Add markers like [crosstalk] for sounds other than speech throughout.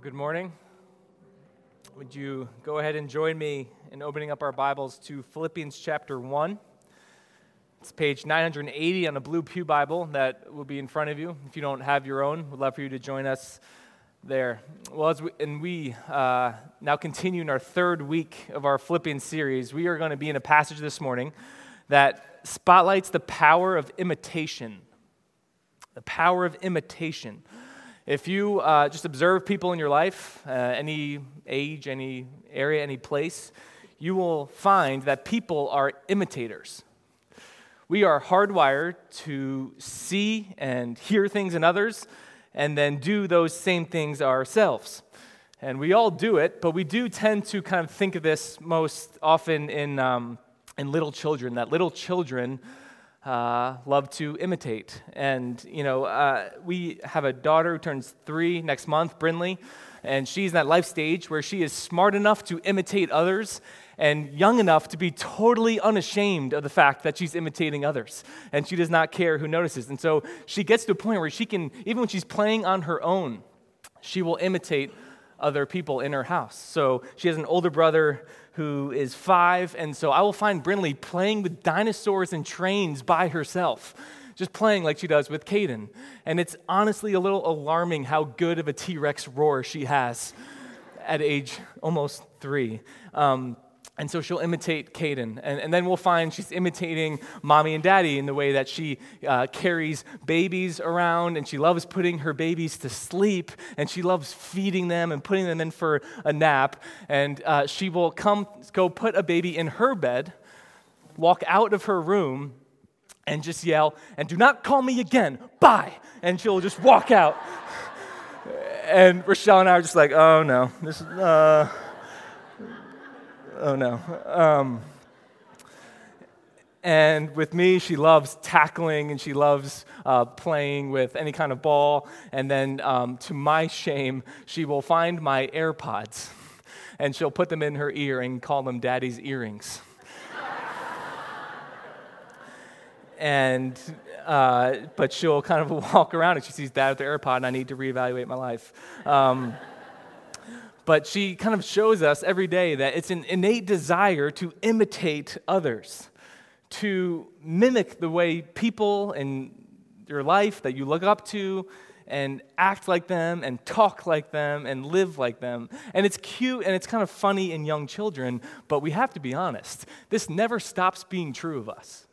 Good morning. Would you go ahead and join me in opening up our Bibles to Philippians chapter 1? It's page 980 on a blue Pew Bible that will be in front of you. If you don't have your own, we'd love for you to join us there. Well, as we, and we uh, now continue in our third week of our Philippians series, we are going to be in a passage this morning that spotlights the power of imitation. The power of imitation. If you uh, just observe people in your life, uh, any age, any area, any place, you will find that people are imitators. We are hardwired to see and hear things in others and then do those same things ourselves. And we all do it, but we do tend to kind of think of this most often in, um, in little children, that little children uh, love to imitate. And, you know, uh, we have a daughter who turns three next month, Brinley, and she's in that life stage where she is smart enough to imitate others and young enough to be totally unashamed of the fact that she's imitating others. And she does not care who notices. And so she gets to a point where she can, even when she's playing on her own, she will imitate other people in her house. So she has an older brother who is five, and so I will find Brinley playing with dinosaurs and trains by herself, just playing like she does with Caden. And it's honestly a little alarming how good of a T Rex roar she has at age almost three. Um, and so she'll imitate Caden. And, and then we'll find she's imitating mommy and daddy in the way that she uh, carries babies around and she loves putting her babies to sleep and she loves feeding them and putting them in for a nap. And uh, she will come, go put a baby in her bed, walk out of her room, and just yell, and do not call me again, bye. And she'll just walk out. [laughs] and Rochelle and I are just like, oh no, this is, uh, Oh, no. Um, and with me, she loves tackling and she loves uh, playing with any kind of ball. And then, um, to my shame, she will find my AirPods and she'll put them in her ear and call them daddy's earrings. and uh, but she'll kind of [laughs] walk around and she sees dad with the AirPod, and I need to reevaluate my life. Um, but she kind of shows us every day that it's an innate desire to imitate others, to mimic the way people in your life that you look up to and act like them and talk like them and live like them. And it's cute and it's kind of funny in young children, but we have to be honest. This never stops being true of us.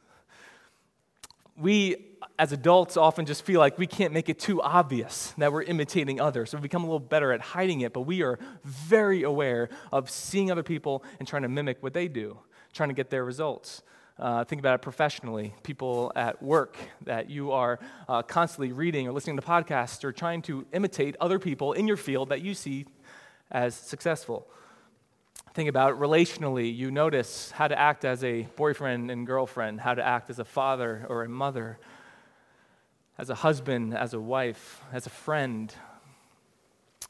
We as adults often just feel like we can't make it too obvious that we're imitating others. So we become a little better at hiding it, but we are very aware of seeing other people and trying to mimic what they do, trying to get their results. Uh, think about it professionally. People at work that you are uh, constantly reading or listening to podcasts or trying to imitate other people in your field that you see as successful. Think about it relationally. You notice how to act as a boyfriend and girlfriend, how to act as a father or a mother as a husband, as a wife, as a friend.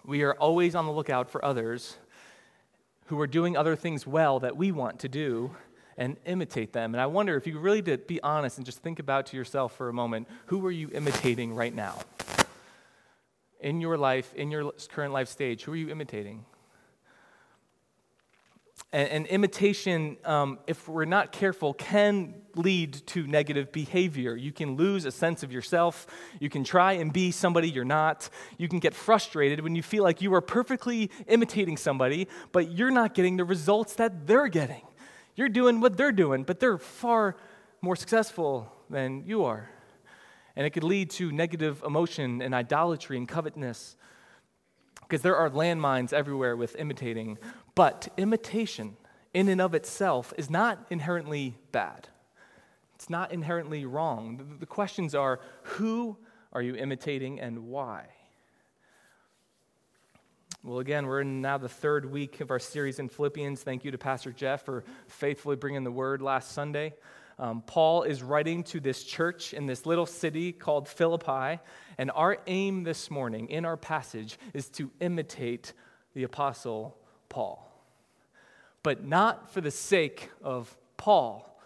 We are always on the lookout for others who are doing other things well that we want to do and imitate them. And I wonder if you really did be honest and just think about to yourself for a moment who are you imitating right now? In your life, in your current life stage, who are you imitating? And, and imitation, um, if we're not careful, can lead to negative behavior. You can lose a sense of yourself. You can try and be somebody you're not. You can get frustrated when you feel like you are perfectly imitating somebody, but you're not getting the results that they're getting. You're doing what they're doing, but they're far more successful than you are. And it could lead to negative emotion and idolatry and covetousness because there are landmines everywhere with imitating. But imitation, in and of itself, is not inherently bad. It's not inherently wrong. The questions are who are you imitating and why? Well, again, we're in now the third week of our series in Philippians. Thank you to Pastor Jeff for faithfully bringing the word last Sunday. Um, Paul is writing to this church in this little city called Philippi, and our aim this morning in our passage is to imitate the Apostle Paul. But not for the sake of Paul,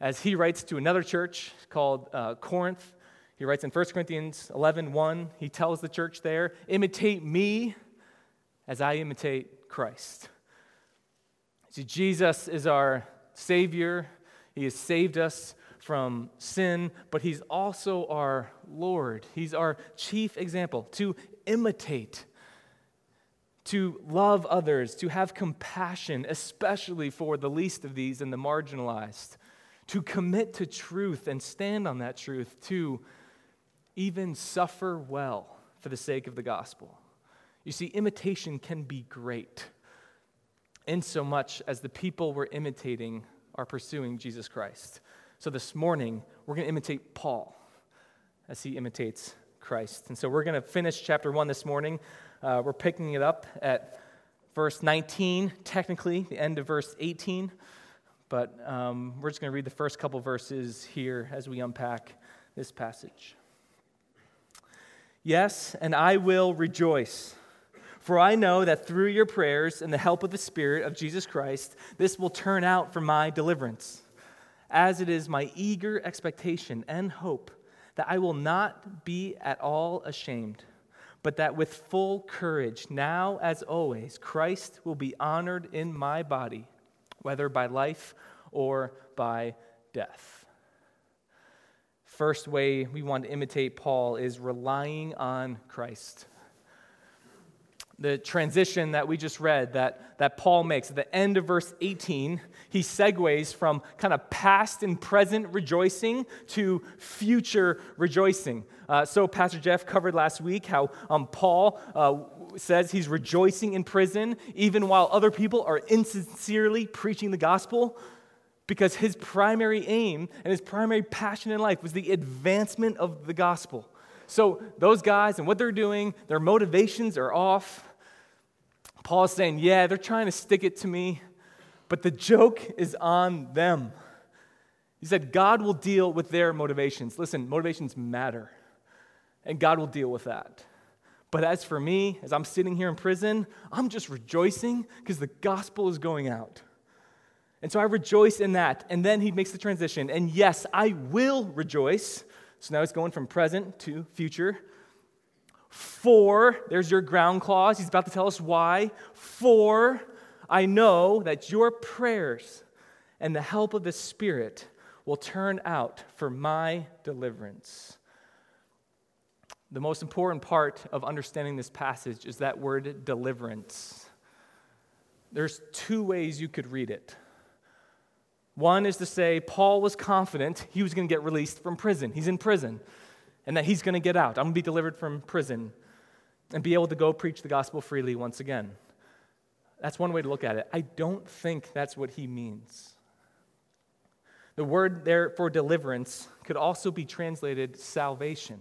as he writes to another church called uh, Corinth. He writes in 1 Corinthians 11 1, he tells the church there, imitate me as I imitate Christ. See, Jesus is our Savior. He has saved us from sin, but He's also our Lord. He's our chief example to imitate, to love others, to have compassion, especially for the least of these and the marginalized, to commit to truth and stand on that truth, to even suffer well for the sake of the gospel. You see, imitation can be great in so much as the people we're imitating are pursuing Jesus Christ. So this morning, we're going to imitate Paul as he imitates Christ. And so we're going to finish chapter 1 this morning. Uh, we're picking it up at verse 19, technically, the end of verse 18. But um, we're just going to read the first couple verses here as we unpack this passage. Yes, and I will rejoice. For I know that through your prayers and the help of the Spirit of Jesus Christ, this will turn out for my deliverance, as it is my eager expectation and hope that I will not be at all ashamed, but that with full courage, now as always, Christ will be honored in my body, whether by life or by death first way we want to imitate Paul is relying on Christ. The transition that we just read, that, that Paul makes at the end of verse 18, he segues from kind of past and present rejoicing to future rejoicing. Uh, so, Pastor Jeff covered last week how um, Paul uh, says he's rejoicing in prison, even while other people are insincerely preaching the gospel because his primary aim and his primary passion in life was the advancement of the gospel. So, those guys and what they're doing, their motivations are off. Paul's saying, Yeah, they're trying to stick it to me, but the joke is on them. He said, God will deal with their motivations. Listen, motivations matter, and God will deal with that. But as for me, as I'm sitting here in prison, I'm just rejoicing because the gospel is going out. And so I rejoice in that. And then he makes the transition. And yes, I will rejoice. So now he's going from present to future. For, there's your ground clause. He's about to tell us why. For I know that your prayers and the help of the Spirit will turn out for my deliverance. The most important part of understanding this passage is that word deliverance. There's two ways you could read it. One is to say Paul was confident he was going to get released from prison. He's in prison, and that he's going to get out. I'm going to be delivered from prison and be able to go preach the gospel freely once again. That's one way to look at it. I don't think that's what he means. The word there for deliverance could also be translated salvation.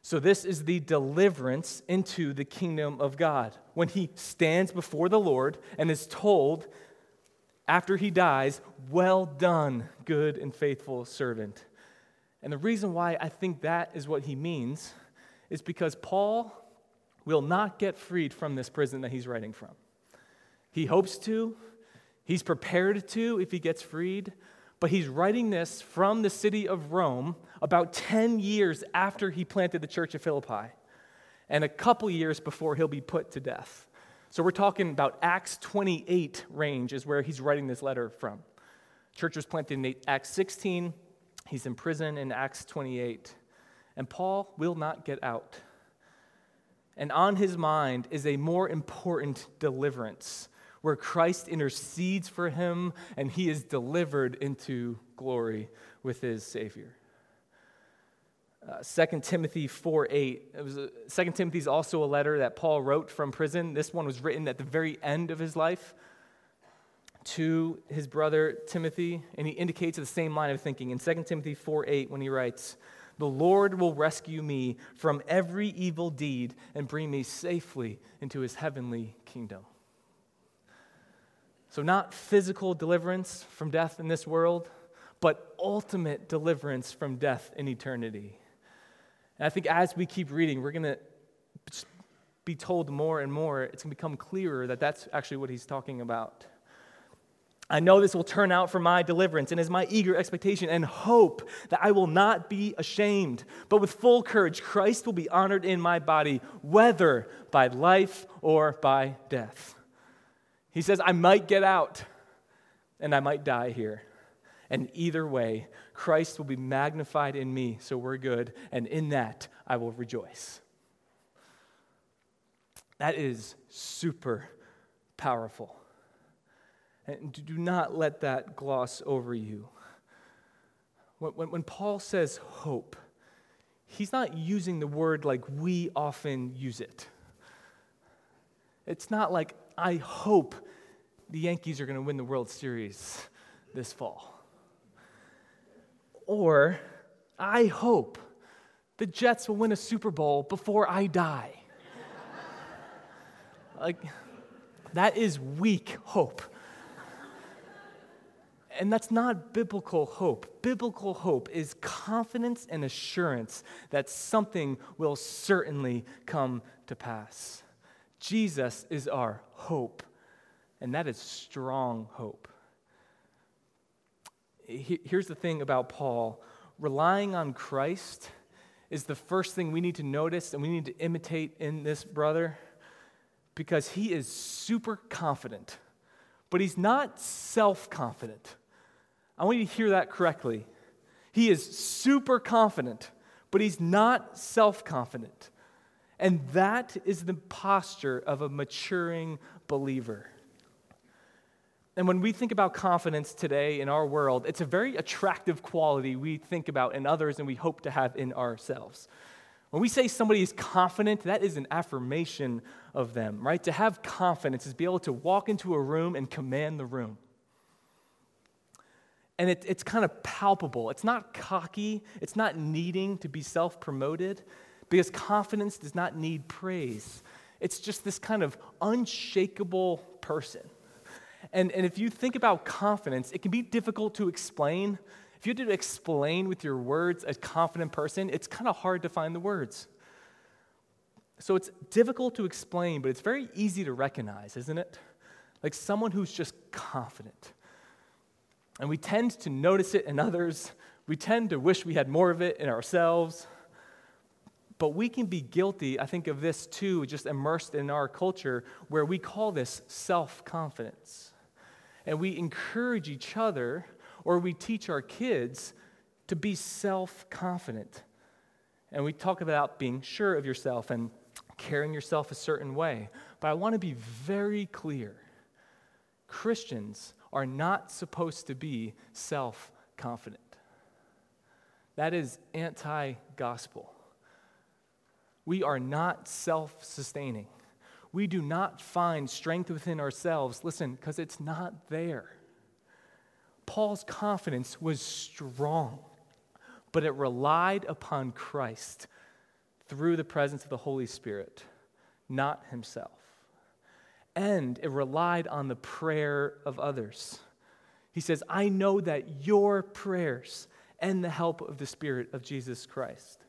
So, this is the deliverance into the kingdom of God. When he stands before the Lord and is told after he dies, Well done, good and faithful servant. And the reason why I think that is what he means is because Paul will not get freed from this prison that he's writing from. He hopes to, he's prepared to if he gets freed, but he's writing this from the city of Rome about 10 years after he planted the church of Philippi and a couple years before he'll be put to death. So we're talking about Acts 28 range is where he's writing this letter from. Church was planted in Acts 16. He's in prison in Acts 28. And Paul will not get out. And on his mind is a more important deliverance where Christ intercedes for him and he is delivered into glory with his Savior. Uh, 2 Timothy 4 8. It was a, 2 Timothy is also a letter that Paul wrote from prison. This one was written at the very end of his life to his brother Timothy, and he indicates the same line of thinking. In 2 Timothy 4 8, when he writes, The Lord will rescue me from every evil deed and bring me safely into his heavenly kingdom. So, not physical deliverance from death in this world, but ultimate deliverance from death in eternity. And I think as we keep reading, we're going to be told more and more, it's going to become clearer that that's actually what he's talking about. I know this will turn out for my deliverance and is my eager expectation and hope that I will not be ashamed, but with full courage, Christ will be honored in my body, whether by life or by death. He says, I might get out and I might die here. And either way, Christ will be magnified in me, so we're good, and in that I will rejoice. That is super powerful. And do not let that gloss over you. When, when, when, Paul says hope, he's not using the word like we often use it. It's not like, I hope the Yankees are going to win the World Series this fall. Or, I hope the Jets will win a Super Bowl before I die. [laughs] like, that is weak hope. And that's not biblical hope. Biblical hope is confidence and assurance that something will certainly come to pass. Jesus is our hope, and that is strong hope. Here's the thing about Paul relying on Christ is the first thing we need to notice and we need to imitate in this brother because he is super confident, but he's not self confident. I want you to hear that correctly. He is super confident, but he's not self confident. And that is the posture of a maturing believer. And when we think about confidence today in our world, it's a very attractive quality we think about in others and we hope to have in ourselves. When we say somebody is confident, that is an affirmation of them, right? To have confidence is be able to walk into a room and command the room and it, it's kind of palpable. It's not cocky, it's not needing to be self promoted, because confidence does not need praise. It's just this kind of unshakable person. And, and if you think about confidence, it can be difficult to explain. If you had to explain with your words a confident person, it's kind of hard to find the words. So it's difficult to explain, but it's very easy to recognize, isn't it? Like someone who's just confident. And we tend to notice it in others. We tend to wish we had more of it in ourselves. But we can be guilty, I think, of this too, just immersed in our culture, where we call this self confidence. And we encourage each other or we teach our kids to be self confident. And we talk about being sure of yourself and carrying yourself a certain way. But I want to be very clear Christians are not supposed to be self confident. That is anti gospel. We are not self sustaining. We do not find strength within ourselves, listen, because it's not there. Paul's confidence was strong, but it relied upon Christ through the presence of the Holy Spirit, not himself and it relied on the prayer of others. He says, I know that your prayers and the help of the Spirit of Jesus Christ.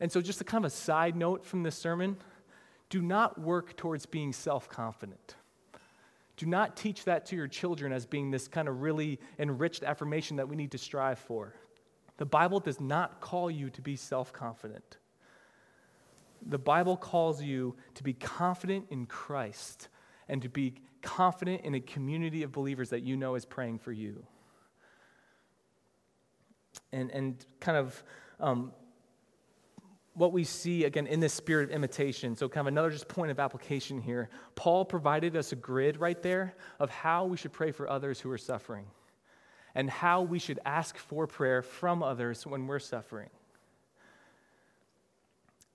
And so, just a kind of a side note from this sermon do not work towards being self confident. Do not teach that to your children as being this kind of really enriched affirmation that we need to strive for. The Bible does not call you to be self confident. The Bible calls you to be confident in Christ and to be confident in a community of believers that you know is praying for you. And, and kind of um, what we see again in this spirit of imitation. So, kind of another just point of application here. Paul provided us a grid right there of how we should pray for others who are suffering and how we should ask for prayer from others when we're suffering.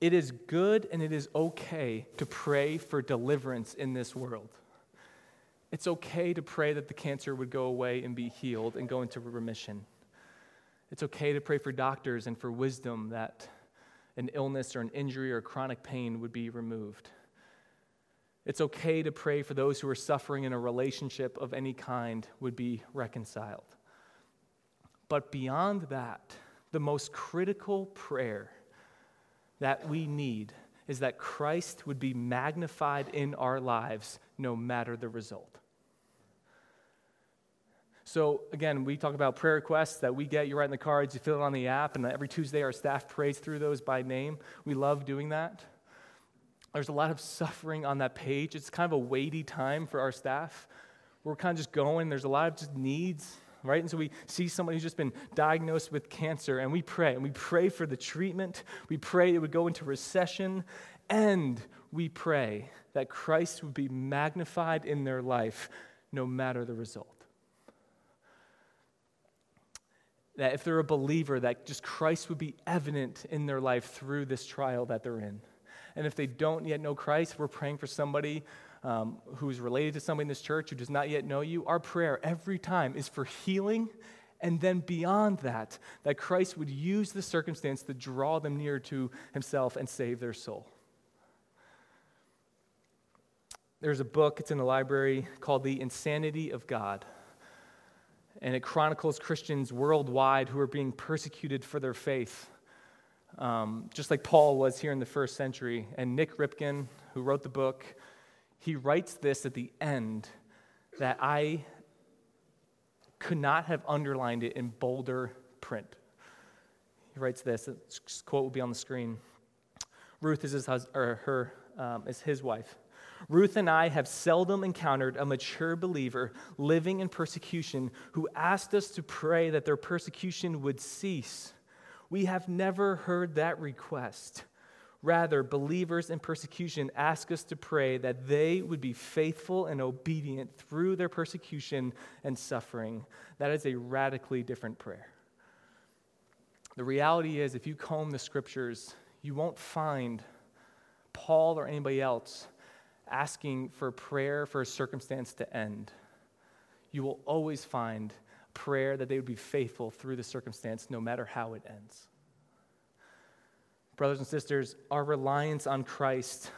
It is good and it is okay to pray for deliverance in this world. It's okay to pray that the cancer would go away and be healed and go into remission. It's okay to pray for doctors and for wisdom that an illness or an injury or chronic pain would be removed. It's okay to pray for those who are suffering in a relationship of any kind would be reconciled. But beyond that, the most critical prayer that we need is that Christ would be magnified in our lives no matter the result. So, again, we talk about prayer requests that we get. You write in the cards, you fill it on the app, and every Tuesday our staff prays through those by name. We love doing that. There's a lot of suffering on that page. It's kind of a weighty time for our staff. We're kind of just going, there's a lot of just needs, right? And so we see somebody who's just been diagnosed with cancer, and we pray, and we pray for the treatment. We pray it would go into recession, and we pray that Christ would be magnified in their life no matter the result. that if they're a believer, that just Christ would be evident in their life through this trial that they're in. And if they don't yet know Christ, we're praying for somebody um, who's related to somebody in this church who does not yet know you. Our prayer every time is for healing, and then beyond that, that Christ would use the circumstance to draw them near to himself and save their soul. There's a book, it's in the library, called The Insanity of God and it chronicles Christians worldwide who are being persecuted for their faith, um, just like Paul was here in the first century. And Nik Ripken, who wrote the book, he writes this at the end that I could not have underlined it in bolder print. He writes this, this quote will be on the screen. Ruth is his, or her, um, is his wife. Ruth and I have seldom encountered a mature believer living in persecution who asked us to pray that their persecution would cease. We have never heard that request. Rather, believers in persecution ask us to pray that they would be faithful and obedient through their persecution and suffering. That is a radically different prayer. The reality is, if you comb the scriptures, you won't find Paul or anybody else asking for prayer for a circumstance to end. You will always find prayer that they would be faithful through the circumstance, no matter how it ends. Brothers and sisters, our reliance on Christ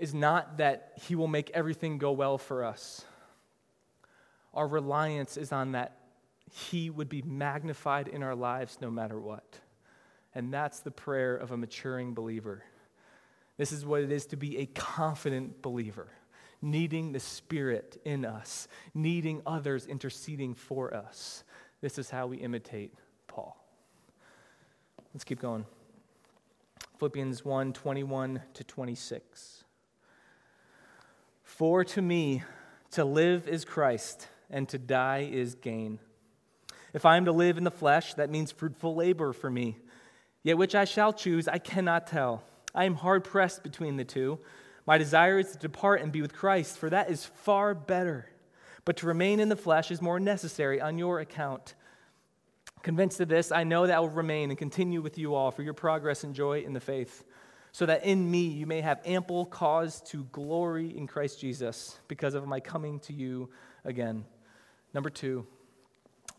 is not that He will make everything go well for us. Our reliance is on that He would be magnified in our lives no matter what. And that's the prayer of a maturing believer. This is what it is to be a confident believer, needing the Spirit in us, needing others interceding for us. This is how we imitate Paul. Let's keep going. Philippians 1 21 to 26. For to me, to live is Christ, and to die is gain. If I am to live in the flesh, that means fruitful labor for me. Yet which I shall choose, I cannot tell. I am hard pressed between the two. My desire is to depart and be with Christ, for that is far better. But to remain in the flesh is more necessary on your account. Convinced of this, I know that will remain and continue with you all for your progress and joy in the faith, so that in me you may have ample cause to glory in Christ Jesus because of my coming to you again. Number two,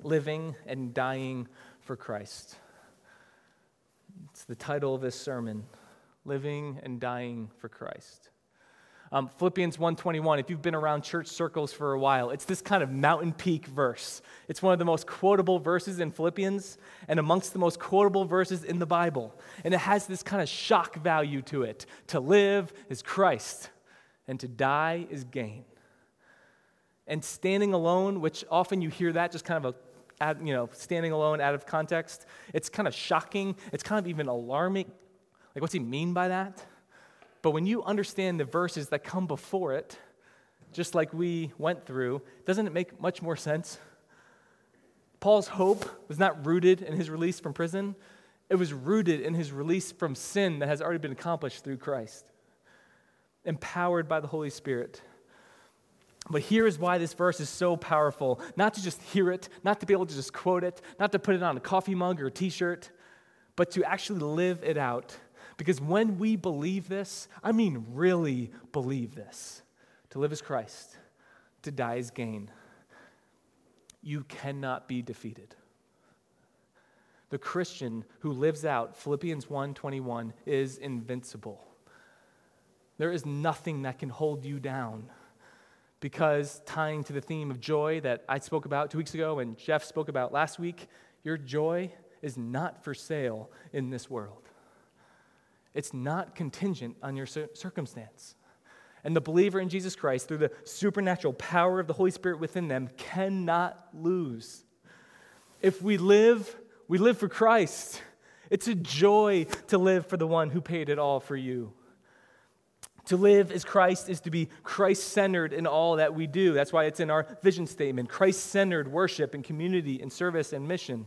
living and dying for Christ. It's the title of this sermon living and dying for Christ. Um, Philippians 1:21. If you've been around church circles for a while, it's this kind of mountain peak verse. It's one of the most quotable verses in Philippians and amongst the most quotable verses in the Bible. And it has this kind of shock value to it. To live is Christ, and to die is gain. And standing alone, which often you hear that just kind of a you know, standing alone out of context, it's kind of shocking. It's kind of even alarming like, what's he mean by that? But when you understand the verses that come before it, just like we went through, doesn't it make much more sense? Paul's hope was not rooted in his release from prison, it was rooted in his release from sin that has already been accomplished through Christ, empowered by the Holy Spirit. But here is why this verse is so powerful. Not to just hear it, not to be able to just quote it, not to put it on a coffee mug or a t shirt, but to actually live it out because when we believe this, I mean really believe this, to live as Christ, to die as gain, you cannot be defeated. The Christian who lives out Philippians 1:21 is invincible. There is nothing that can hold you down. Because tying to the theme of joy that I spoke about 2 weeks ago and Jeff spoke about last week, your joy is not for sale in this world. It's not contingent on your circumstance. and the believer in Jesus Christ, through the supernatural power of the Holy Spirit within them, cannot lose. If we live, we live for Christ. It's a joy to live for the one who paid it all for you. To live as Christ is to be Christ centered in all that we do. That's why it's in our vision statement Christ centered worship and community and service and mission,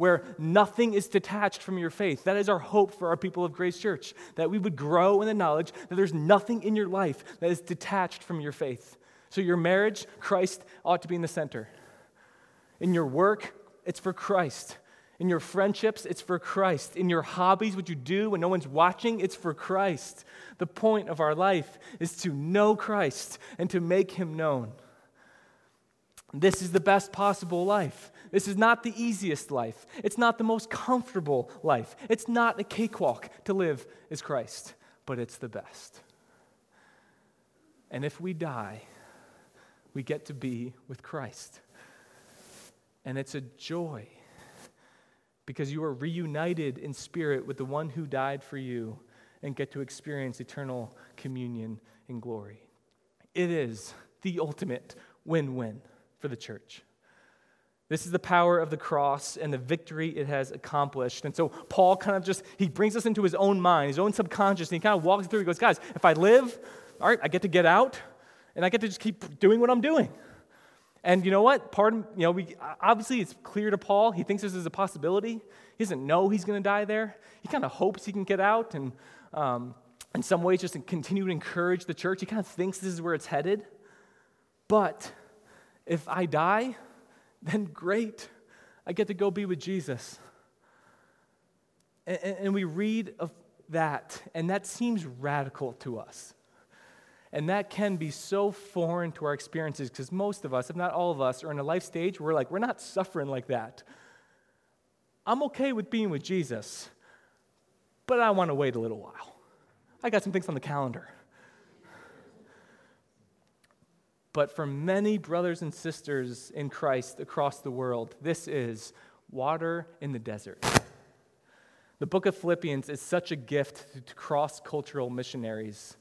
where nothing is detached from your faith. That is our hope for our people of Grace Church, that we would grow in the knowledge that there's nothing in your life that is detached from your faith. So, your marriage, Christ ought to be in the center. In your work, it's for Christ. In your friendships, it's for Christ. In your hobbies, what you do when no one's watching, it's for Christ. The point of our life is to know Christ and to make him known. This is the best possible life. This is not the easiest life. It's not the most comfortable life. It's not a cakewalk to live as Christ, but it's the best. And if we die, we get to be with Christ. And it's a joy because you are reunited in spirit with the one who died for you and get to experience eternal communion in glory. It is the ultimate win win for the church. This is the power of the cross and the victory it has accomplished. And so Paul kind of just he brings us into his own mind, his own subconscious, and he kind of walks through. He goes, "Guys, if I live, all right, I get to get out, and I get to just keep doing what I'm doing." And you know what? Pardon, you know, we, obviously it's clear to Paul. He thinks this is a possibility. He doesn't know he's going to die there. He kind of hopes he can get out and, um, in some ways, just continue to encourage the church. He kind of thinks this is where it's headed. But if I die, then great. I get to go be with Jesus. And, and we read of that, and that seems radical to us. And that can be so foreign to our experiences because most of us, if not all of us, are in a life stage where we're like, we're not suffering like that. I'm okay with being with Jesus, but I want to wait a little while. I got some things on the calendar. But for many brothers and sisters in Christ across the world, this is water in the desert. The book of Philippians is such a gift to cross cultural missionaries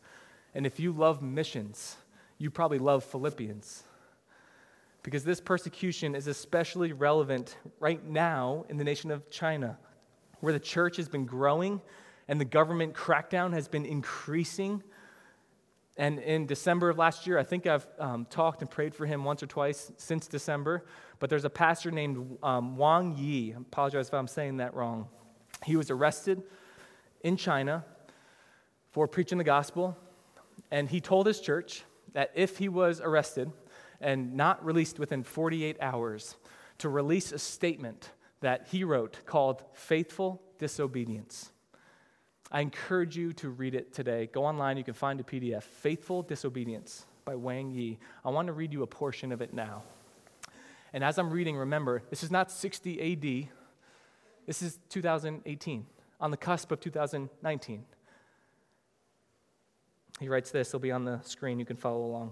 and if you love missions, you probably love Philippians. Because this persecution is especially relevant right now in the nation of China, where the church has been growing and the government crackdown has been increasing. And in December of last year, I think I've um, talked and prayed for him once or twice since December. But there's a pastor named um, Wang Yi. I apologize if I'm saying that wrong. He was arrested in China for preaching the gospel and he told his church that if he was arrested and not released within 48 hours, to release a statement that he wrote called Faithful Disobedience. I encourage you to read it today. Go online, you can find a PDF Faithful Disobedience by Wang Yi. I want to read you a portion of it now. And as I'm reading, remember, this is not 60 AD, this is 2018, on the cusp of 2019. He writes this, it'll be on the screen, you can follow along.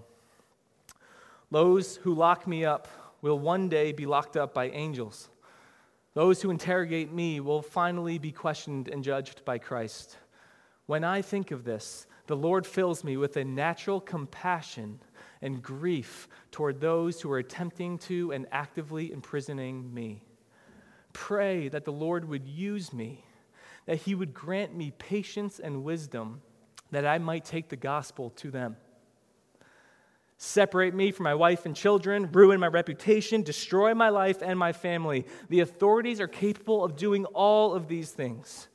Those who lock me up will one day be locked up by angels. Those who interrogate me will finally be questioned and judged by Christ. When I think of this, the Lord fills me with a natural compassion and grief toward those who are attempting to and actively imprisoning me. Pray that the Lord would use me, that He would grant me patience and wisdom that I might take the gospel to them. Separate me from my wife and children, ruin my reputation, destroy my life and my family. The authorities are capable of doing all of these things.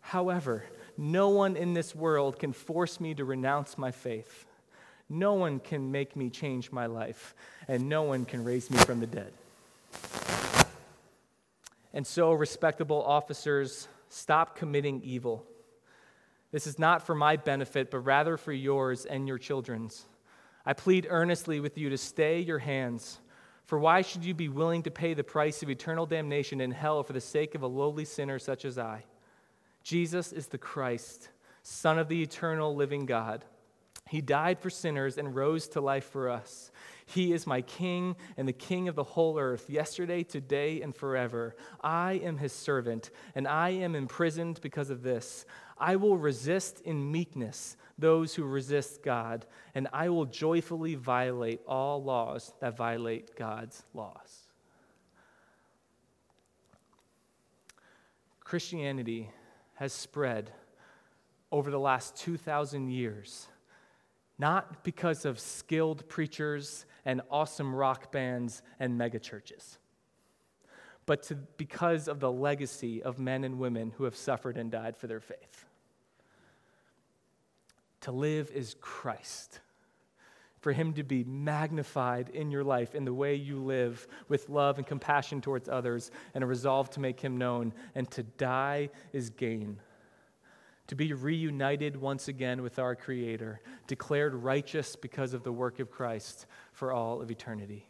However, no one in this world can force me to renounce my faith. No one can make me change my life, and no one can raise me from the dead. And so, respectable officers, stop committing evil this is not for my benefit, but rather for yours and your children's. I plead earnestly with you to stay your hands. For why should you be willing to pay the price of eternal damnation in hell for the sake of a lowly sinner such as I? Jesus is the Christ, Son of the eternal living God. He died for sinners and rose to life for us. He is my king and the king of the whole earth, yesterday, today, and forever. I am his servant, and I am imprisoned because of this. I will resist in meekness those who resist God, and I will joyfully violate all laws that violate God's laws. Christianity has spread over the last 2,000 years not because of skilled preachers and awesome rock bands and megachurches, but to, because of the legacy of men and women who have suffered and died for their faith. To live is Christ. For him to be magnified in your life in the way you live with love and compassion towards others and a resolve to make him known. And to die is gain to be reunited once again with our Creator, declared righteous because of the work of Christ for all of eternity.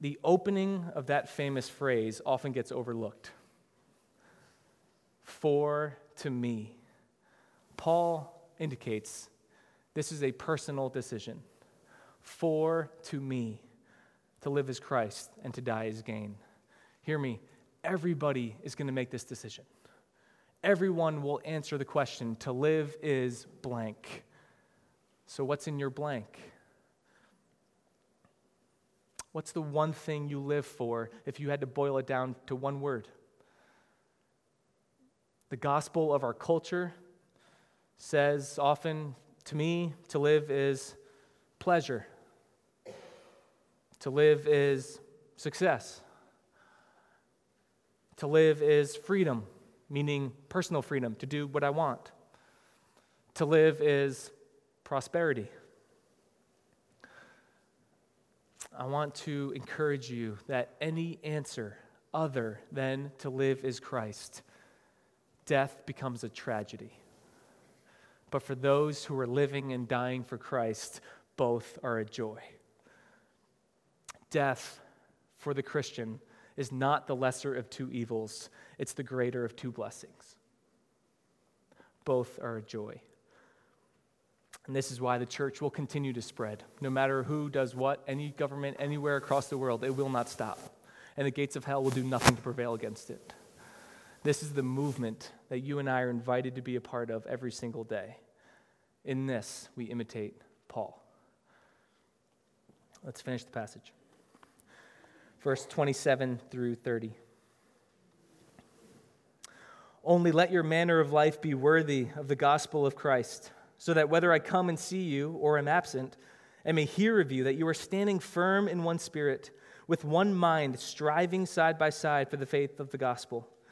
The opening of that famous phrase often gets overlooked. For to me. Paul indicates this is a personal decision. For to me, to live as Christ and to die as gain. Hear me everybody is going to make this decision. Everyone will answer the question to live is blank. So, what's in your blank? What's the one thing you live for if you had to boil it down to one word? The gospel of our culture says often to me, to live is pleasure, to live is success. To live is freedom, meaning personal freedom, to do what I want. To live is prosperity. I want to encourage you that any answer other than to live is Christ, death becomes a tragedy. But for those who are living and dying for Christ, both are a joy. Death for the Christian is not the lesser of two evils, it's the greater of two blessings. Both are a joy. And this is why the church will continue to spread. No matter who does what, any government anywhere across the world, it will not stop. And the gates of hell will do nothing to prevail against it. This is the movement that you and I are invited to be a part of every single day. In this, we imitate Paul. Let's finish the passage verse 27 through 30. Only let your manner of life be worthy of the gospel of Christ, so that whether I come and see you or am absent, I may hear of you that you are standing firm in one spirit, with one mind, striving side by side for the faith of the gospel,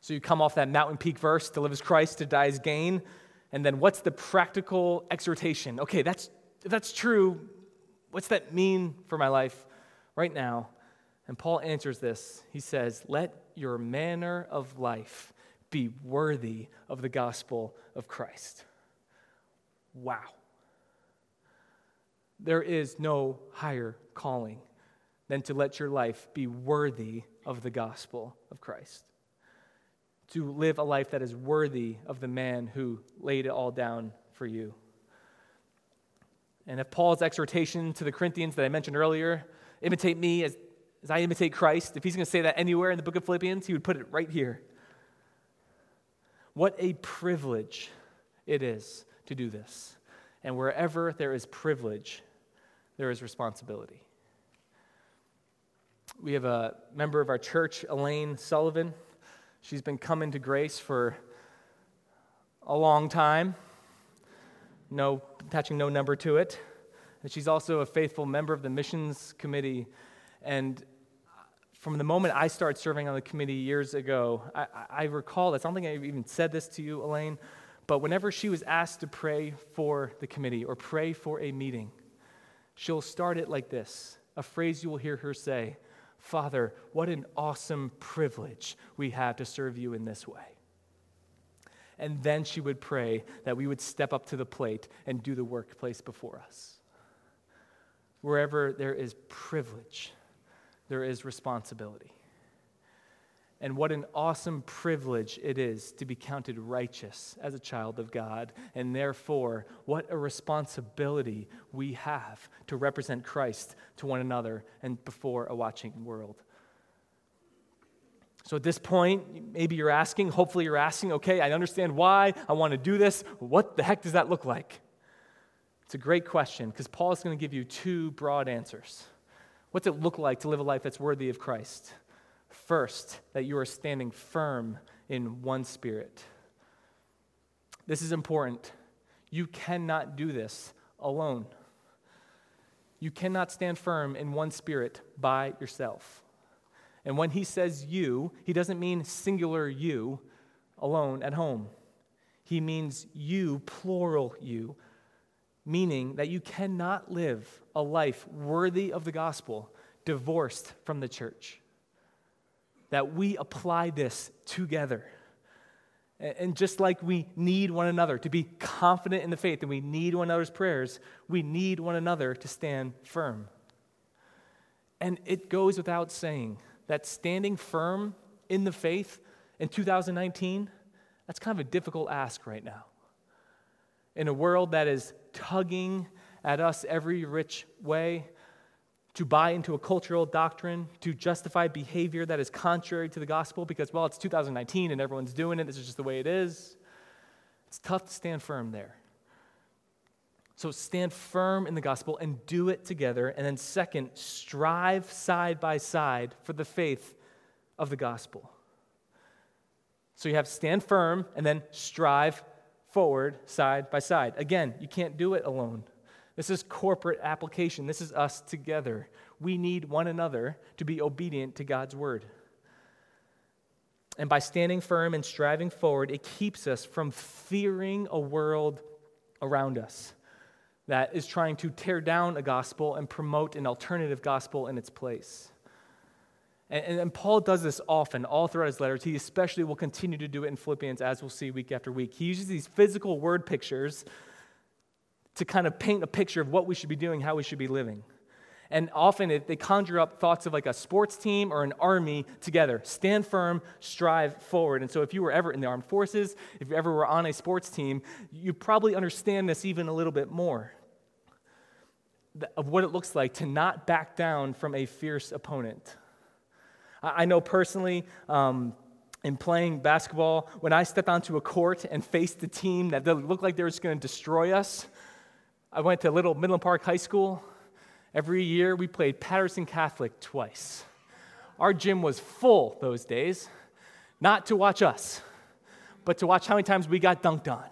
So you come off that mountain peak verse to live as Christ, to die as gain. And then what's the practical exhortation? Okay, that's, that's true what's that mean for my life right now? And Paul answers this. He says, Let your manner of life be worthy of the gospel of Christ. Wow. There is no higher calling than to let your life be worthy of the gospel of Christ. To live a life that is worthy of the man who laid it all down for you. And if Paul's exhortation to the Corinthians that I mentioned earlier, imitate me as, as I imitate Christ, if he's going to say that anywhere in the book of Philippians, he would put it right here. What a privilege it is to do this. And wherever there is privilege, there is responsibility. We have a member of our church, Elaine Sullivan. She's been coming to grace for a long time no, attaching no number to it. And she's also a faithful member of the missions committee. And from the moment I started serving on the committee years ago, I, recall this. I don't think I even said this to you, Elaine, But whenever she was asked to pray for the committee or pray for a meeting, she'll start it like this a phrase you will hear her say Father, what an awesome privilege we have to serve you in this way. And then she would pray that we would step up to the plate and do the workplace before us. Wherever there is privilege, there is responsibility. And what an awesome privilege it is to be counted righteous as a child of God. And therefore, what a responsibility we have to represent Christ to one another and before a watching world. So at this point, maybe you're asking, hopefully you're asking, okay, I understand why, I want to do this. What the heck does that look like? It's a great question because Paul is going to give you two broad answers. What's it look like to live a life that's worthy of Christ? First, that you are standing firm in one spirit. This is important. You cannot do this alone. You cannot stand firm in one spirit by yourself. And when he says you, he doesn't mean singular you alone at home. He means you, plural you, meaning that you cannot live a life worthy of the gospel divorced from the church. That we apply this together. And just like we need one another to be confident in the faith and we need one another's prayers, we need one another to stand firm. And it goes without saying that standing firm in the faith in 2019, that's kind of a difficult ask right now. In a world that is tugging at us every rich way to buy into a cultural doctrine, to justify behavior that is contrary to the gospel because, well, it's 2019 and everyone's doing it, this is just the way it is. It's tough to stand firm there. So stand firm in the gospel and do it together. And then, second, strive side by side for the faith of the gospel. So you have stand firm and then strive forward side by side. Again, you can't do it alone. This is corporate application. This is us together. We need one another to be obedient to God's word. And by standing firm and striving forward, it keeps us from fearing a world around us that is trying to tear down a gospel and promote an alternative gospel in its place. And, and, Paul does this often, all throughout his letters. He especially will continue to do it in Philippians, as we'll see week after week. He uses these physical word pictures to kind of paint a picture of what we should be doing, how we should be living. And often it, they conjure up thoughts of like a sports team or an army together. Stand firm, strive forward. And so, if you were ever in the armed forces, if you ever were on a sports team, you probably understand this even a little bit more of what it looks like to not back down from a fierce opponent. I know personally, um, in playing basketball, when I stepped onto a court and faced a team that looked like they were just going to destroy us, I went to Little Midland Park High School. Every year we played Paterson Catholic twice. Our gym was full those days, not to watch us, but to watch how many times we got dunked on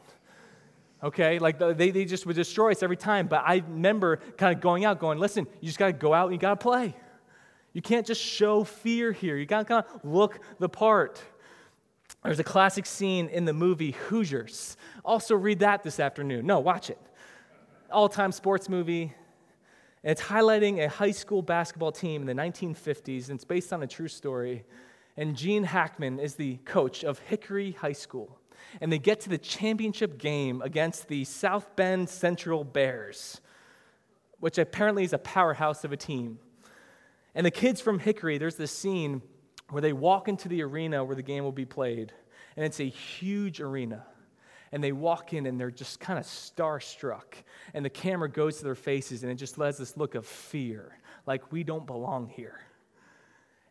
okay? Like they, they just would destroy us every time. But I remember kind of going out, going, listen, you just got to go out and you got to play. You can't just show fear here. You got to kind of look the part. There's a classic scene in the movie Hoosiers. Also, read that this afternoon. No, watch it. All time sports movie. And it's highlighting a high school basketball team in the 1950s, and it's based on a true story. And Gene Hackman is the coach of Hickory High School and they get to the championship game against the South Bend Central Bears, which apparently is a powerhouse of a team. And the kids from Hickory, there's this scene where they walk into the arena where the game will be played, and it's a huge arena. And they walk in and they're just kind of starstruck. And the camera goes to their faces and it just lets this look of fear, like we don't belong here.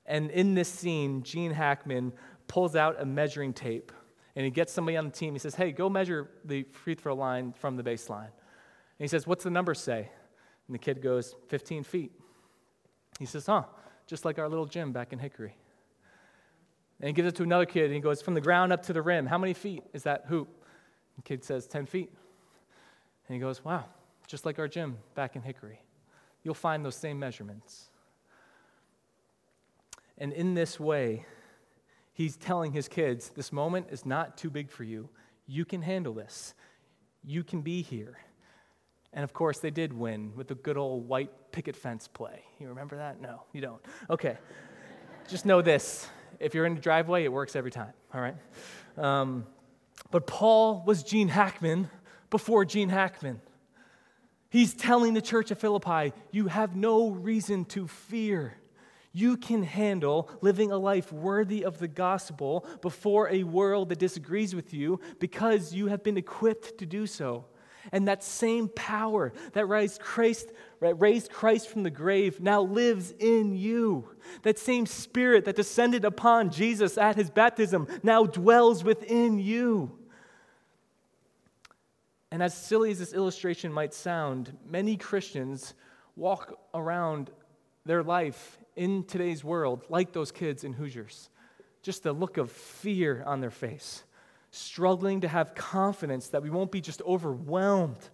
And in this scene, Gene Hackman pulls out a measuring tape and he gets somebody on the team. He says, Hey, go measure the free throw line from the baseline. And he says, What's the number say? And the kid goes, 15 feet. He says, Huh, just like our little gym back in Hickory. And he gives it to another kid and he goes, From the ground up to the rim, how many feet is that hoop? The kid says, 10 feet. And he goes, Wow, just like our gym back in Hickory. You'll find those same measurements. And in this way, he's telling his kids, this moment is not too big for you. You can handle this. You can be here. And of course, they did win with the good old white picket fence play. You remember that? No, you don't. Okay. Just know this if you're in the driveway, it works every time, all right? Um, but Paul was Gene Hackman before Gene Hackman. He's telling the church of Philippi, you have no reason to fear. You can handle living a life worthy of the gospel before a world that disagrees with you because you have been equipped to do so. And that same power that raised Christ, raised Christ from the grave now lives in you. That same spirit that descended upon Jesus at his baptism now dwells within you. And as silly as this illustration might sound, many Christians walk around their life in today's world like those kids in Hoosiers. Just the look of fear on their face, struggling to have confidence that we won't be just overwhelmed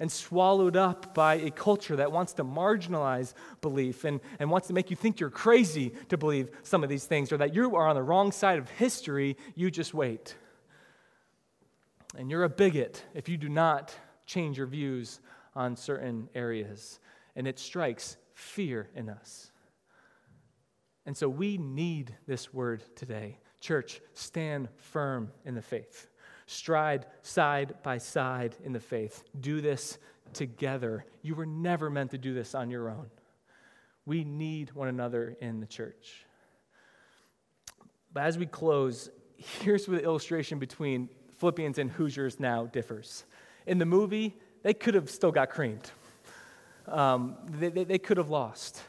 and swallowed up by a culture that wants to marginalize belief and, and wants to make you think you're crazy to believe some of these things or that you are on the wrong side of history. You just wait. And you're a bigot if you do not change your views on certain areas. And it strikes fear in us. And so we need this word today. Church, stand firm in the faith. Stride side by side in the faith. Do this together. You were never meant to do this on your own. We need one another in the church. But as we close, here's where the illustration between Philippians and Hoosiers now differs. In the movie, they could have still got creamed, um, they, they, they could have lost.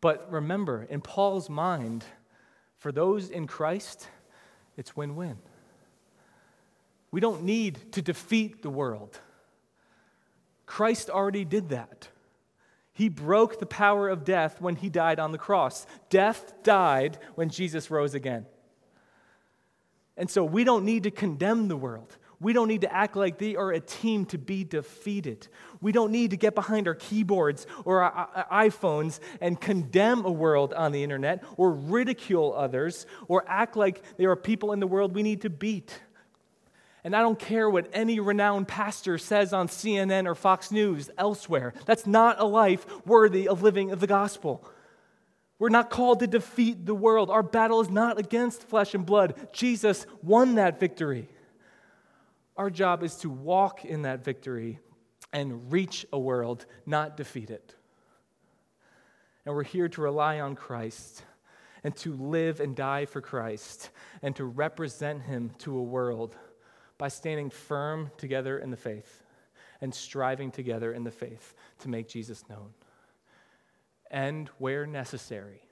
But remember, in Paul's mind, for those in Christ, it's win win. We don't need to defeat the world. Christ already did that. He broke the power of death when he died on the cross. Death died when Jesus rose again. And so we don't need to condemn the world. We don't need to act like they are a team to be defeated. We don't need to get behind our keyboards or our iPhones and condemn a world on the internet or ridicule others or act like there are people in the world we need to beat. And I don't care what any renowned pastor says on CNN or Fox News elsewhere. That's not a life worthy of living of the gospel. We're not called to defeat the world. Our battle is not against flesh and blood. Jesus won that victory. Our job is to walk in that victory and reach a world, not defeat it. And we're here to rely on Christ and to live and die for Christ and to represent Him to a world by standing firm together in the faith and striving together in the faith to make Jesus known and where necessary,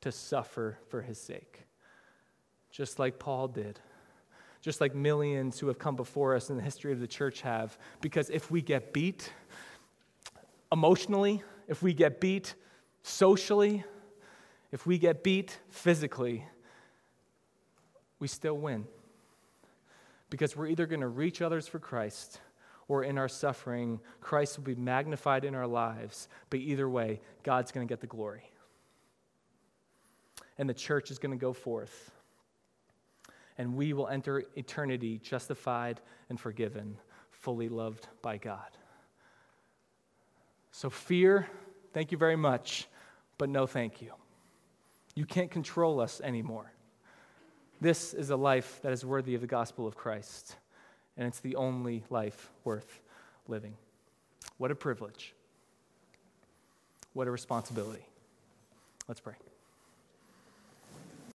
to suffer for his sake, just like Paul did, just like millions who have come before us in the history of the church have. Because if we get beat emotionally, if we get beat socially, if we get beat physically, we still win. Because we're either going to reach others for Christ or in our suffering, Christ will be magnified in our lives. But either way, God's going to get the glory. And the church is going to go forth. And we will enter eternity justified and forgiven, fully loved by God. So, fear, thank you very much, but no thank you. You can't control us anymore. This is a life that is worthy of the gospel of Christ and it's the only life worth living. What a privilege. What a responsibility. Let's pray.